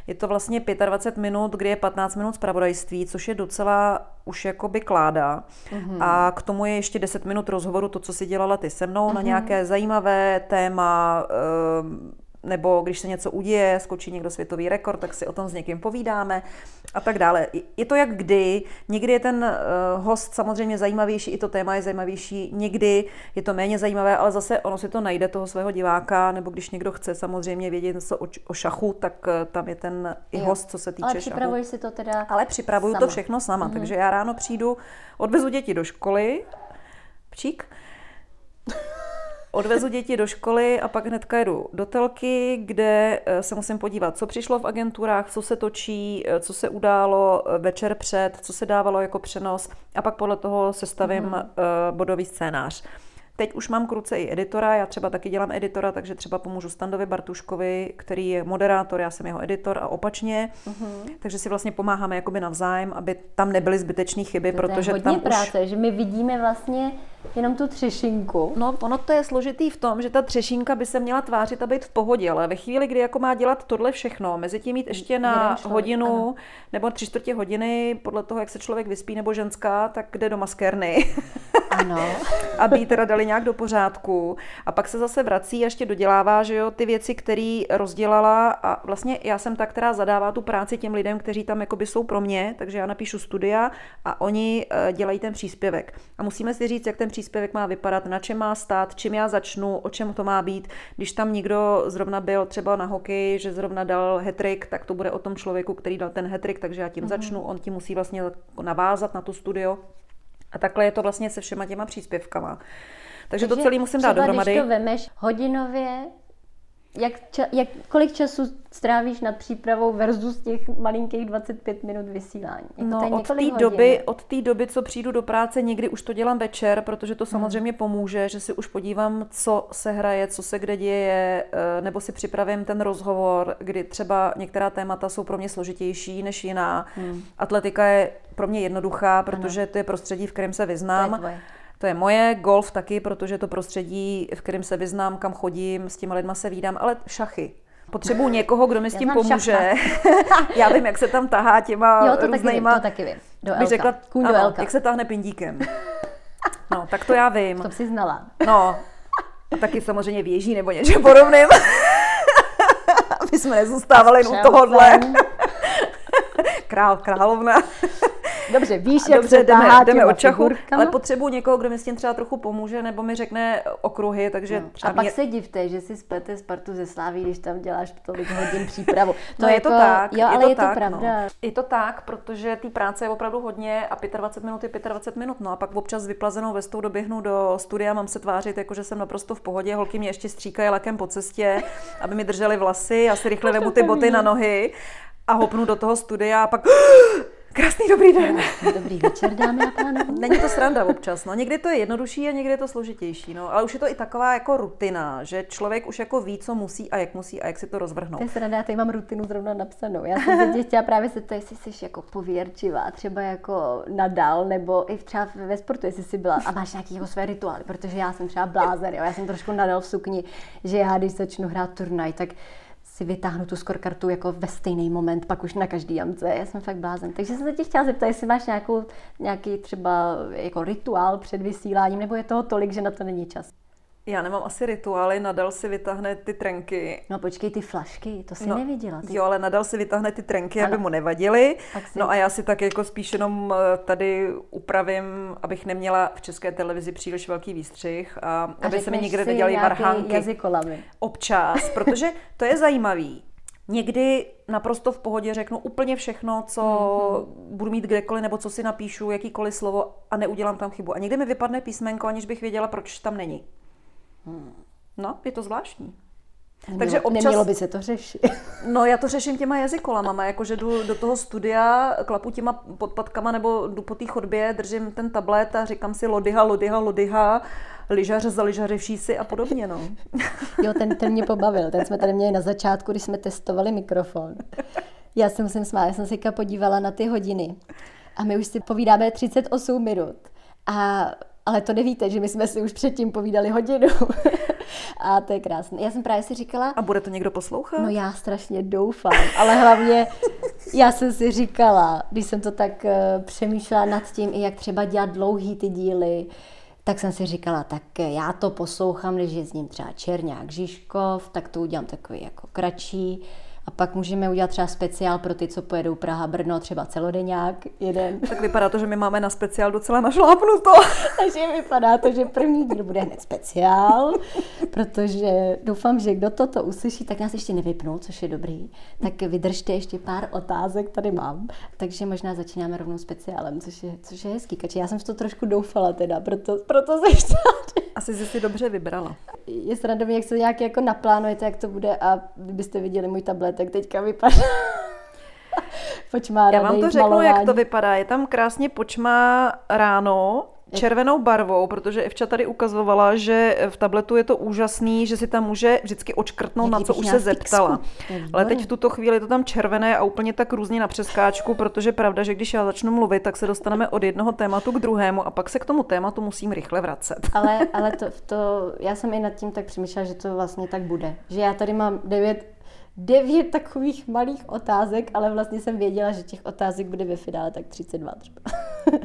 Je to vlastně 25 minut, kdy je 15 minut zpravodajství, což je docela už jakoby kláda. Mm-hmm. A k tomu je ještě 10 minut rozhovoru, to, co si dělala ty se mnou, mm-hmm. na mhm. nějaké zajímavé téma, ehm, nebo když se něco uděje, skočí někdo světový rekord, tak si o tom s někým povídáme a tak dále. Je to jak kdy, někdy je ten uh, host samozřejmě zajímavější, i to téma je zajímavější, někdy je to méně zajímavé, ale zase ono si to najde toho svého diváka, nebo když někdo chce samozřejmě vědět něco o, o šachu, tak uh, tam je ten i host, co se týče ale připravuješ si to teda Ale připravuju sama. to všechno sama, mm-hmm. takže já ráno přijdu, odvezu děti do školy, pčík, odvezu děti do školy a pak hnedka jedu do telky, kde eh, se musím podívat, co přišlo v agenturách, co se točí, eh, co se událo eh, večer před, co se dávalo jako přenos a pak podle toho sestavím mm. bodový scénář. Teď už mám kruce i editora, já třeba taky dělám editora, takže třeba pomůžu Standovi Bartuškovi, který je moderátor, já jsem jeho editor a opačně. Uh-huh. Takže si vlastně pomáháme jakoby navzájem, aby tam nebyly zbytečné chyby, to protože je hodně tam práce, už... že my vidíme vlastně jenom tu třešinku. No, ono to je složitý v tom, že ta třešinka by se měla tvářit a být v pohodě, ale ve chvíli, kdy jako má dělat tohle všechno, mezi tím mít ještě na člověk, hodinu ano. nebo tři čtvrtě hodiny, podle toho, jak se člověk vyspí nebo ženská, tak jde do maskérny. (laughs) Ano. aby ji teda dali nějak do pořádku. A pak se zase vrací a ještě dodělává, že jo, ty věci, které rozdělala a vlastně já jsem ta, která zadává tu práci těm lidem, kteří tam jakoby jsou pro mě, takže já napíšu studia a oni eh, dělají ten příspěvek. A musíme si říct, jak ten příspěvek má vypadat, na čem má stát, čím já začnu, o čem to má být. Když tam někdo zrovna byl třeba na hokej, že zrovna dal hetrik, tak to bude o tom člověku, který dal ten hetrik, takže já tím mm-hmm. začnu, on tím musí vlastně navázat na to studio. A takhle je to vlastně se všema těma příspěvkama. Takže, Takže to celé musím dát dohromady. Když to vemeš hodinově, jak, ča, jak, kolik času strávíš nad přípravou versus těch malinkých 25 minut vysílání? Jako no, od té doby, od té doby, co přijdu do práce, někdy už to dělám večer, protože to hmm. samozřejmě hmm. pomůže, že si už podívám, co se hraje, co se kde děje, eh, nebo si připravím ten rozhovor, kdy třeba některá témata jsou pro mě složitější než jiná. Hmm. Atletika je pro mě jednoduchá, protože to je prostředí, v kterém se vyznám. To je to je moje, golf taky, protože to prostředí, v kterém se vyznám, kam chodím, s těma lidma se vídám, ale šachy. Potřebuji někoho, kdo mi s tím pomůže. (laughs) Já vím, jak se tam tahá těma (laughs) jo, to různýma... Taky vím, to taky vím. Do bych řekla, Kůň ano, do Elka. jak se tahne pindíkem. No, tak to já vím. To si znala. No, a taky samozřejmě věží nebo něčem podobným. (laughs) Aby jsme nezůstávali u tohohle. Král, královna. Dobře, víš, jak Dobře, se jdeme, jdeme od čachu, ale potřebuji někoho, kdo mi s tím třeba trochu pomůže, nebo mi řekne okruhy, takže no. třeba... A pak mě... se divte, že si splete Spartu ze Sláví, když tam děláš tolik hodin přípravu. To (laughs) no je, je to jako- tak, jo, ale je to, je tak, to pravda. No. Je to tak, protože té práce je opravdu hodně a 25 minut je 25 minut, no a pak občas vyplazenou vestou doběhnu do studia, mám se tvářit, jako že jsem naprosto v pohodě, holky mě ještě stříkají lakem po cestě, aby mi drželi vlasy, já si rychle (laughs) vemu ty boty na nohy a hopnu do toho studia a pak Krásný dobrý den. Dobrý večer, dámy a pánové. Není to sranda občas, no. Někdy to je jednodušší a někdy je to složitější, no. Ale už je to i taková jako rutina, že člověk už jako ví, co musí a jak musí a jak si to rozvrhnout. To je sranda, já tady mám rutinu zrovna napsanou. Já jsem se chtěla právě se to, jestli jsi jako pověrčivá, třeba jako nadal, nebo i třeba ve sportu, jestli jsi byla a máš nějaký jako své rituály, protože já jsem třeba blázen, jo. Já jsem trošku nadal v sukni, že já když začnu hrát turnaj, tak si vytáhnu tu skorkartu jako ve stejný moment, pak už na každý jamce. Já jsem fakt blázen. Takže jsem se tě chtěla zeptat, jestli máš nějakou, nějaký třeba jako rituál před vysíláním, nebo je toho tolik, že na to není čas? Já nemám asi rituály, nadal si vytáhne ty trenky. No počkej, ty flašky, to si no, neviděla. Ty... Jo, ale nadal si vytáhne ty trenky, ano. aby mu nevadily. Si... No a já si tak jako spíš jenom eh, tady upravím, abych neměla v české televizi příliš velký výstřih a, a aby se mi nikde nedělali varhánky. jazykolami. Občas, (laughs) protože to je zajímavý. Někdy naprosto v pohodě řeknu úplně všechno, co mm-hmm. budu mít kdekoliv, nebo co si napíšu, jakýkoliv slovo a neudělám tam chybu. A někdy mi vypadne písmenko, aniž bych věděla, proč tam není. No, je to zvláštní. Nemělo, Takže občas... Nemělo by se to řešit. No, já to řeším těma jazykolama, jakože jdu do toho studia, klapu těma podpadkama nebo jdu po té chodbě, držím ten tablet a říkám si lodyha, lodyha, lodyha, lyžař za lyžařevší si a podobně, no. (laughs) Jo, ten, ten mě pobavil, ten jsme tady měli na začátku, když jsme testovali mikrofon. Já se musím smát, já jsem se podívala na ty hodiny a my už si povídáme 38 minut. A ale to nevíte, že my jsme si už předtím povídali hodinu. (laughs) a to je krásné. Já jsem právě si říkala... A bude to někdo poslouchat? No já strašně doufám, ale hlavně já jsem si říkala, když jsem to tak uh, přemýšlela nad tím, i jak třeba dělat dlouhý ty díly, tak jsem si říkala, tak já to poslouchám, když je s ním třeba Černák Žižkov, tak to udělám takový jako kratší. A pak můžeme udělat třeba speciál pro ty, co pojedou Praha, Brno, třeba celodenňák jeden. Tak vypadá to, že my máme na speciál docela našlápnuto. (laughs) Takže vypadá to, že první díl bude hned speciál, protože doufám, že kdo toto uslyší, tak nás ještě nevypnul, což je dobrý. Tak vydržte ještě pár otázek, tady mám. Takže možná začínáme rovnou speciálem, což je, což je hezký. Kači, já jsem v to trošku doufala teda, proto, proto jsem tady. Asi jsi si dobře vybrala. Je srandovně, jak se nějak jako naplánujete, jak to bude a kdybyste viděli můj tablet, tak teďka vypadá. počmá Já vám to řeknu, malování. jak to vypadá. Je tam krásně počmá ráno, červenou barvou, protože Evča tady ukazovala, že v tabletu je to úžasný, že si tam může vždycky očkrtnout, na co už se zeptala. Ale teď v tuto chvíli je to tam červené a úplně tak různě na přeskáčku, protože pravda, že když já začnu mluvit, tak se dostaneme od jednoho tématu k druhému a pak se k tomu tématu musím rychle vracet. (laughs) Ale, ale to, to, já jsem i nad tím tak přemýšlela, že to vlastně tak bude. Že já tady mám devět devět takových malých otázek, ale vlastně jsem věděla, že těch otázek bude ve finále tak 32 třeba. (laughs)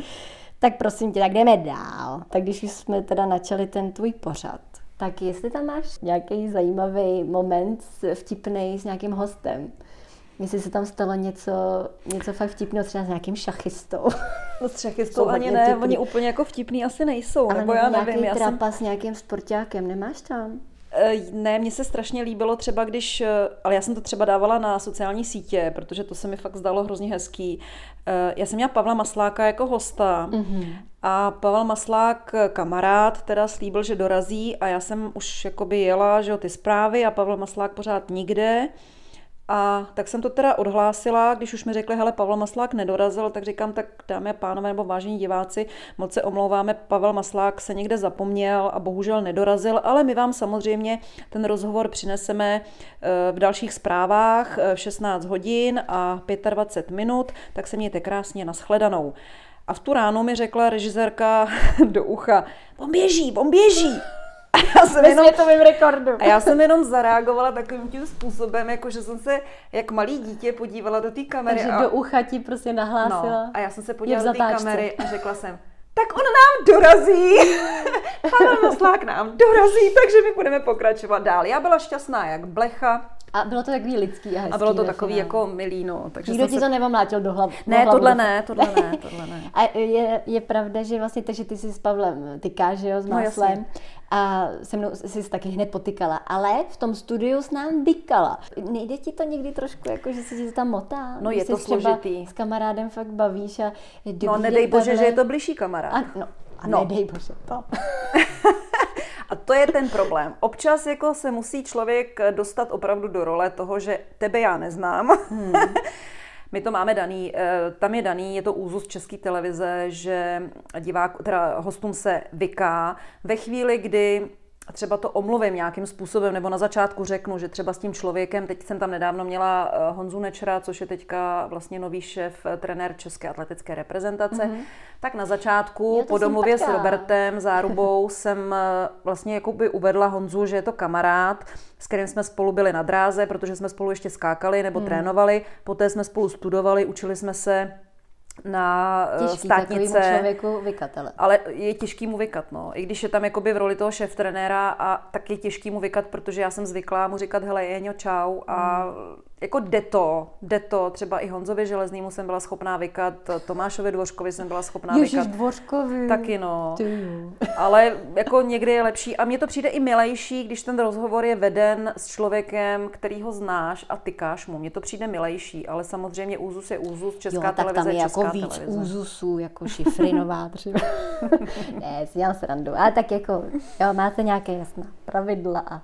tak prosím tě, tak jdeme dál. Tak když už jsme teda načali ten tvůj pořad, tak jestli tam máš nějaký zajímavý moment vtipný s nějakým hostem, Jestli se tam stalo něco, něco fakt vtipného třeba s nějakým šachistou. No (laughs) s šachistou ani ne, vtipný. oni úplně jako vtipný asi nejsou, Ale nebo já nevím. Já trapa jsem... s nějakým sportákem, nemáš tam? Eh, ne, mně se strašně líbilo třeba, když, eh, ale já jsem to třeba dávala na sociální sítě, protože to se mi fakt zdalo hrozně hezký. Eh, já jsem měla Pavla Masláka jako hosta mm-hmm. a Pavel Maslák, kamarád, teda slíbil, že dorazí a já jsem už jakoby jela, že jo, ty zprávy a Pavel Maslák pořád nikde. A tak jsem to teda odhlásila, když už mi řekli, hele, Pavel Maslák nedorazil, tak říkám, tak dámy a pánové nebo vážení diváci, moc se omlouváme, Pavel Maslák se někde zapomněl a bohužel nedorazil, ale my vám samozřejmě ten rozhovor přineseme eh, v dalších zprávách eh, v 16 hodin a 25 minut, tak se mějte krásně nashledanou. A v tu ránu mi řekla režisérka (laughs) do ucha, on běží, on běží já jsem jenom, světovým rekordu. A já jsem jenom zareagovala takovým tím způsobem, jako že jsem se jak malý dítě podívala do té kamery. Takže a... do ucha ti prostě nahlásila. No, a já jsem se podívala do té kamery a řekla jsem, tak on nám dorazí. (laughs) Pavel Maslák nám dorazí, takže my budeme pokračovat dál. Já byla šťastná jak blecha. A bylo to takový lidský a hezký. A bylo to takový finále. jako milý, no. Takže Nikdo ti se... to nevomlátil do hlavy. Ne, do tohle ne, tohle ne, (laughs) tohle ne. A je, je pravda, že vlastně to, že ty jsi s Pavlem tykáš, že jo, s máslem. No, a se mnou jsi taky hned potykala, ale v tom studiu s nám vykala. Nejde ti to někdy trošku, jako že se ti to tam motá? No je to složitý. s kamarádem fakt bavíš a... No nedej bože, že je to blížší kamarád. A, no, a no. nedej bože to. (laughs) A to je ten problém. Občas jako se musí člověk dostat opravdu do role toho, že tebe já neznám. Hmm. (laughs) My to máme daný, eh, tam je daný, je to úzus české televize, že divák, teda hostům se vyká. Ve chvíli, kdy třeba to omluvím nějakým způsobem, nebo na začátku řeknu, že třeba s tím člověkem, teď jsem tam nedávno měla eh, Honzu Nečera, což je teďka vlastně nový šéf, eh, trenér České atletické reprezentace, mm-hmm. tak na začátku po domluvě s Robertem Zárubou (laughs) jsem eh, vlastně jakoby uvedla Honzu, že je to kamarád, s kterým jsme spolu byli na dráze, protože jsme spolu ještě skákali nebo mm. trénovali, poté jsme spolu studovali, učili jsme se na eh, Těžký státnice. člověku vykat, ale. ale je těžký mu vykat, no. I když je tam jakoby v roli toho šéf trenéra a tak je těžký mu vykat, protože já jsem zvyklá mu říkat, hele, Jeňo, čau a mm jako jde to, jde to, třeba i Honzovi Železnýmu jsem byla schopná vykat, Tomášovi Dvořkovi jsem byla schopná Ježiš, vykat. Dvořkovi. Taky no. Ale jako někdy je lepší a mně to přijde i milejší, když ten rozhovor je veden s člověkem, který ho znáš a tykáš mu. Mně to přijde milejší, ale samozřejmě úzus je úzus, česká jo, tak televize tam je jako víc televize. úzusů, jako šifrinová (laughs) třeba. ne, si dělám srandu. Ale tak jako, jo, máte nějaké jasná pravidla a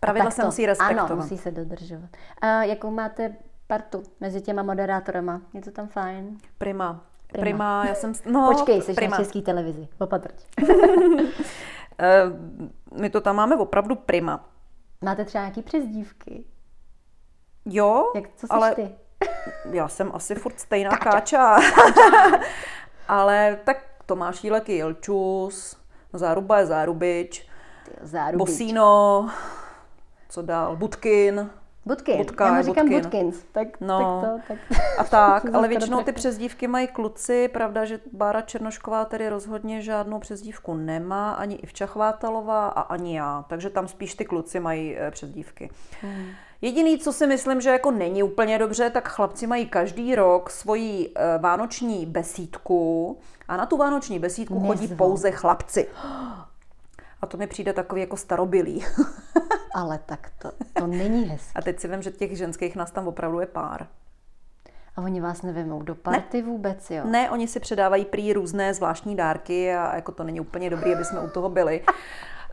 Pravidla se musí respektovat. Ano, musí se dodržovat. A jakou máte partu mezi těma moderátorama? Je to tam fajn? Prima. Prima, prima já jsem... No, Počkej, jsi prima. na české televizi. Opatrť. (laughs) (laughs) Eh, my to tam máme opravdu prima. Máte třeba nějaký přezdívky? Jo, Jak, co jsi ale ty? (laughs) já jsem asi furt stejná káča. ale tak Tomáš Jílek je Jelčus, Záruba je Zárubič, Zárubič. Bosíno, co dál, Budkin. Budkin. Budka Já mu říkám Budkin. Budkins. Tak, No. tak to, tak. (laughs) A tak, (laughs) ale většinou ty přezdívky mají kluci, pravda, že Bára Černošková tedy rozhodně žádnou přezdívku nemá, ani Ivča Chvátalová a ani já, takže tam spíš ty kluci mají eh, přezdívky. Hmm. Jediný, co si myslím, že jako není úplně dobře, tak chlapci mají každý rok svoji eh, vánoční besídku a na tu vánoční besídku chodí Nezvou. pouze chlapci. (gasps) A to mi přijde takový jako starobilý. (laughs) Ale tak to, to není hezké. A teď si vím, že těch ženských nás tam opravdu je pár. A oni vás nevemou do party vůbec, jo? Ne, oni si předávají prý různé zvláštní dárky a jako to není úplně dobrý, aby jsme u toho byli.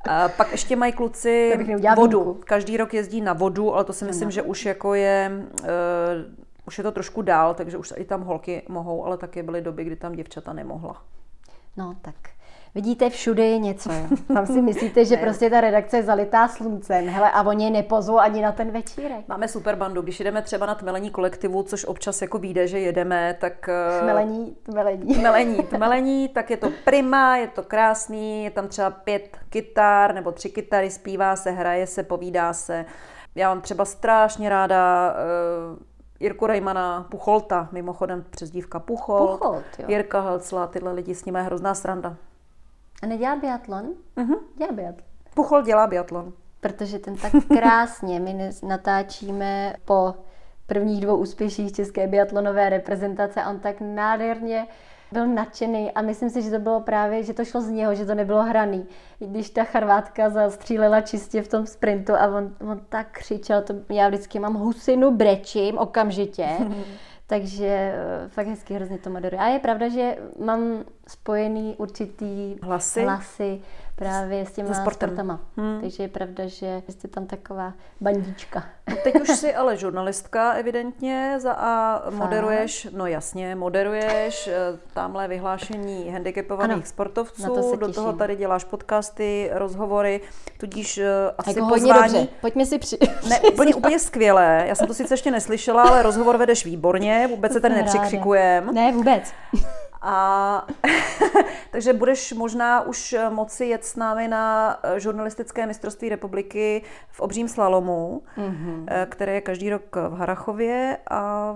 A pak ještě mají kluci (laughs) vodu. Každý rok jezdí na vodu, ale to si myslím, že už jako je, uh, už je to trošku dál, takže už i tam holky mohou, ale taky byly doby, kdy tam děvčata nemohla. No tak. Vidíte, všude je něco. Jo. (laughs) Tam si myslíte, že prostě ta redakce je zalitá sluncem. Hele, a oni je nepozvou ani na ten večírek. Máme super bandu, když jedeme třeba na tmelení kolektivu, což občas jako vyjde, že jedeme, tak... eh, Tmelení, tmelení. Tmelení, (laughs) tmelení, tak je to prima, je to krásný, je tam třeba pět kytar nebo tři kytary, zpívá se, hraje se, povídá se. Já mám třeba strašně ráda uh, Jirku Rejmana Pucholta, mimochodem přezdívka Pucholt, Pucholt, jo. Jirka Halcla, tyhle lidi s nimi je hrozná sranda. A nedělá biatlon? Mhm. Dělá biatlon. Pucholt dělá biatlon. Protože ten tak (laughs) krásně, my natáčíme po prvních dvou úspěších české biatlonové reprezentace a on tak nádherně byl nadšený a myslím si, že to bylo právě, že to šlo z něho, že to nebylo hraný. I Když ta Charvátka zastřílela čistě v tom sprintu a on, on tak křičel, to já vždycky mám husinu, brečím okamžitě, (laughs) takže eh, fakt hezky hrozně to moderuje. A je pravda, že mám spojený určitý Hlasy? hlasy právě s těma sportem. sportama. Hmm. Takže je pravda, že jste tam taková bandička. No, Teď už jsi ale žurnalistka evidentně za a moderuješ, no jasně, moderuješ eh, tamhle vyhlášení handicapovaných Ano, sportovců, na to se do toho tady děláš podcasty, rozhovory, tudíž eh, asi Jako hodně pozvání... dobře. Pojďme si při... (laughs) Ne, úplně, úplně skvělé. Já jsem to sice ještě neslyšela, ale rozhovor vedeš výborně, vůbec se tady nepřekřikujem. Ne, vůbec. A (laughs) takže budeš možná už moci jet s námi na eh, žurnalistické mistrovství republiky v obřím slalomu, mm-hmm. které je každý rok v Harachově a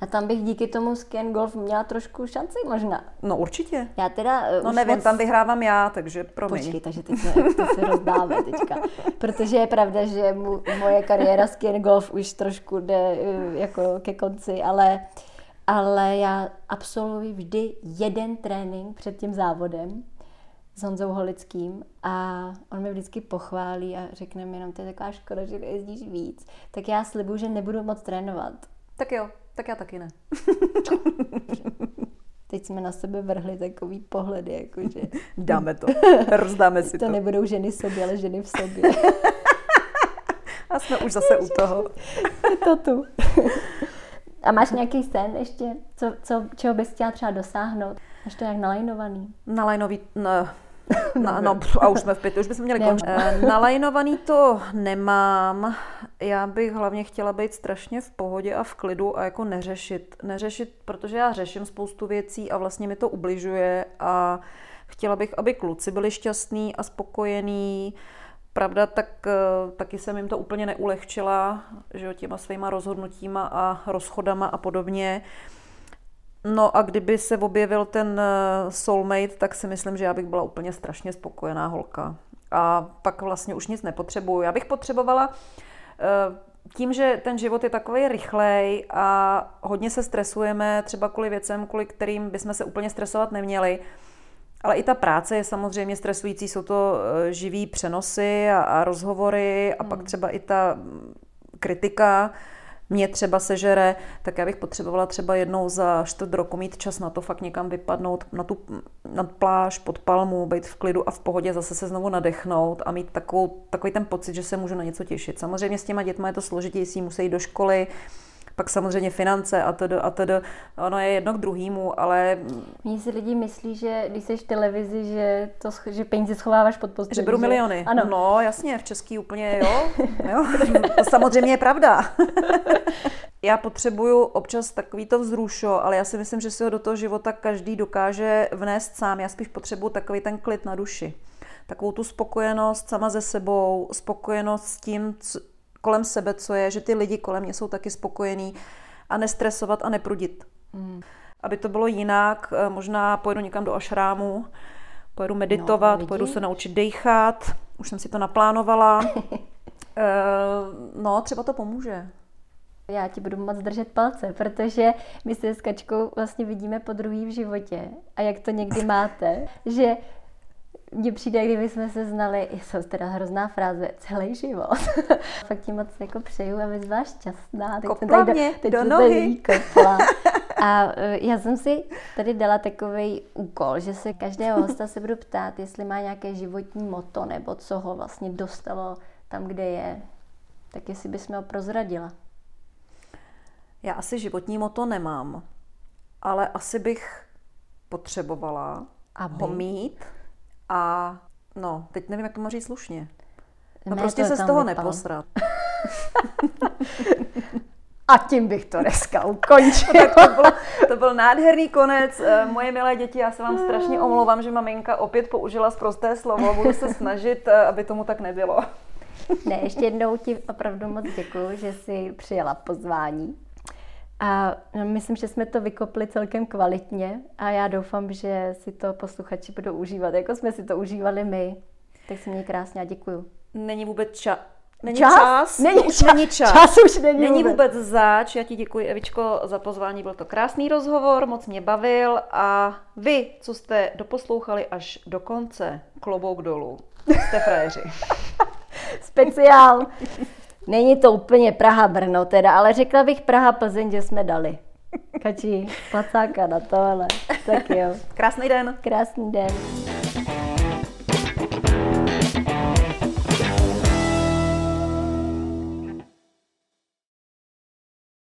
A tam bych díky tomu skin golf měla trošku šanci možná. no určitě. Já teda eh, No už nevím, moc... tam vyhrávám já, takže promiň. Počkej, takže teď jsme, to se rozdáme teďka. Protože je pravda, že mu, moje kariéra skin golf už trošku jde eh, jako ke konci, ale, ale já absolvuji vždy jeden trénink před tím závodem s Honzou Holickým a on mě vždycky pochválí a řekne mi jenom, to je taková škoda, že nejezdíš víc. Tak já slibuju, že nebudu moc trénovat. Tak jo, tak já taky ne. (laughs) Teď jsme na sebe vrhli takový pohledy, jakože (laughs) Dáme to. Rozdáme si (laughs) to to. nebudou ženy v sobě, ale ženy v sobě. A jsme už zase u toho. Je to tu. A máš nějaký sen ještě, co, co, čeho bys chtěla třeba dosáhnout? Máš to nějak nalajnovaný? Nalajnový, no, (laughs) na, no, a už jsme v pěti, už bychom měli končit. Eh, Nalajnovaný to nemám. Já bych hlavně chtěla být strašně v pohodě a v klidu a jako neřešit. Neřešit, protože já řeším spoustu věcí a vlastně mi to ubližuje a chtěla bych, aby kluci byli šťastní a spokojení. Pravda, tak eh, taky jsem jim to úplně neulehčila, že jo, těma svýma rozhodnutíma a rozchodama a podobně. No a kdyby se objevil ten eh, soulmate, tak si myslím, že já bych byla úplně strašně spokojená holka. A pak vlastně už nic nepotřebuju. Já bych potřebovala eh, tím, že ten život je takový rychlej a hodně se stresujeme třeba kvůli věcem, kvůli kterým bychom se úplně stresovat neměli, ale i ta práce je samozřejmě stresující, jsou to eh, živý přenosy a, a rozhovory a pak třeba i ta mm, kritika mě třeba sežere, tak já bych potřebovala třeba jednou za čtvrt roku mít čas na to fakt někam vypadnout na tu na pláž, pod palmu, být v klidu a v pohodě, zase se znovu nadechnout a mít takovou, takový ten pocit, že se můžu na něco těšit. Samozřejmě s těma dětma je to složitější, musí jít do školy, pak samozřejmě finance a tedy a tedy. Ono je jedno k druhému, ale Mně si lidi myslí, že když jsi v televizi, že, to, že peníze schováváš pod postel. že beru miliony. Ano. No jasně, v Český úplně jo. (laughs) jo. To samozřejmě je pravda. (laughs) já potřebuju občas takový to vzrušo, ale já si myslím, že si ho do toho života každý dokáže vnést sám. Já spíš potřebuju takový ten klid na duši. Takovou tu spokojenost sama ze sebou, spokojenost s tím, kolem sebe, co je, že ty lidi kolem mě jsou taky spokojení a nestresovat a neprudit. Mm. Aby to bylo jinak, eh, možná pojedu někam do ašrámu, pojedu meditovat, no, pojedu se naučit dechat, už jsem si to naplánovala. (laughs) e, no, třeba to pomůže. Já ti budu moc držet palce, protože my se s Kačkou vlastně vidíme po druhý v životě a jak to někdy máte, že mně přijde, kdyby jsme se znali, je to teda hrozná fráze, celý život. (laughs) Fakt ti moc jako přeju, aby byla šťastná. Teď Kopla jsem tady mě teď do nohy. Kopla. A e, já jsem si tady dala takový úkol, že se každého hosta se budu ptát, jestli má nějaké životní moto, nebo co ho vlastně dostalo tam, kde je. Tak jestli bys mi ho prozradila. Já asi životní moto nemám, ale asi bych potřebovala Aby? ho mít a no, teď nevím, jak to říct slušně. No ne, prostě se z toho vypal. neposrat. (laughs) A tím bych to dneska ukončil. (laughs) tak to, bylo, to byl nádherný konec. Eh, moje milé děti, já se vám strašně omlouvám, že maminka opět použila prosté slovo. Budu se snažit, eh, aby tomu tak nebylo. Ne, ještě jednou ti opravdu moc děkuji, že jsi přijela pozvání. A myslím, že jsme to vykopli celkem kvalitně a já doufám, že si to posluchači budou užívat, jako jsme si to užívali my. Tak si mě krásně a děkuju. Není vůbec čas. Není čas? čas? Není, už čas. není čas. Čas už není, není vůbec. vůbec zač. Já ti děkuji, Evičko, za pozvání. Byl to krásný rozhovor, moc mě bavil a vy, co jste doposlouchali až do konce, klobouk dolů. Jste frajeři. (laughs) Speciál. Není to úplně Praha-Brno teda, ale řekla bych Praha-Plzeň, že jsme dali. Kačí, placáka na tohle. Tak jo. Krásný den. Krásný den.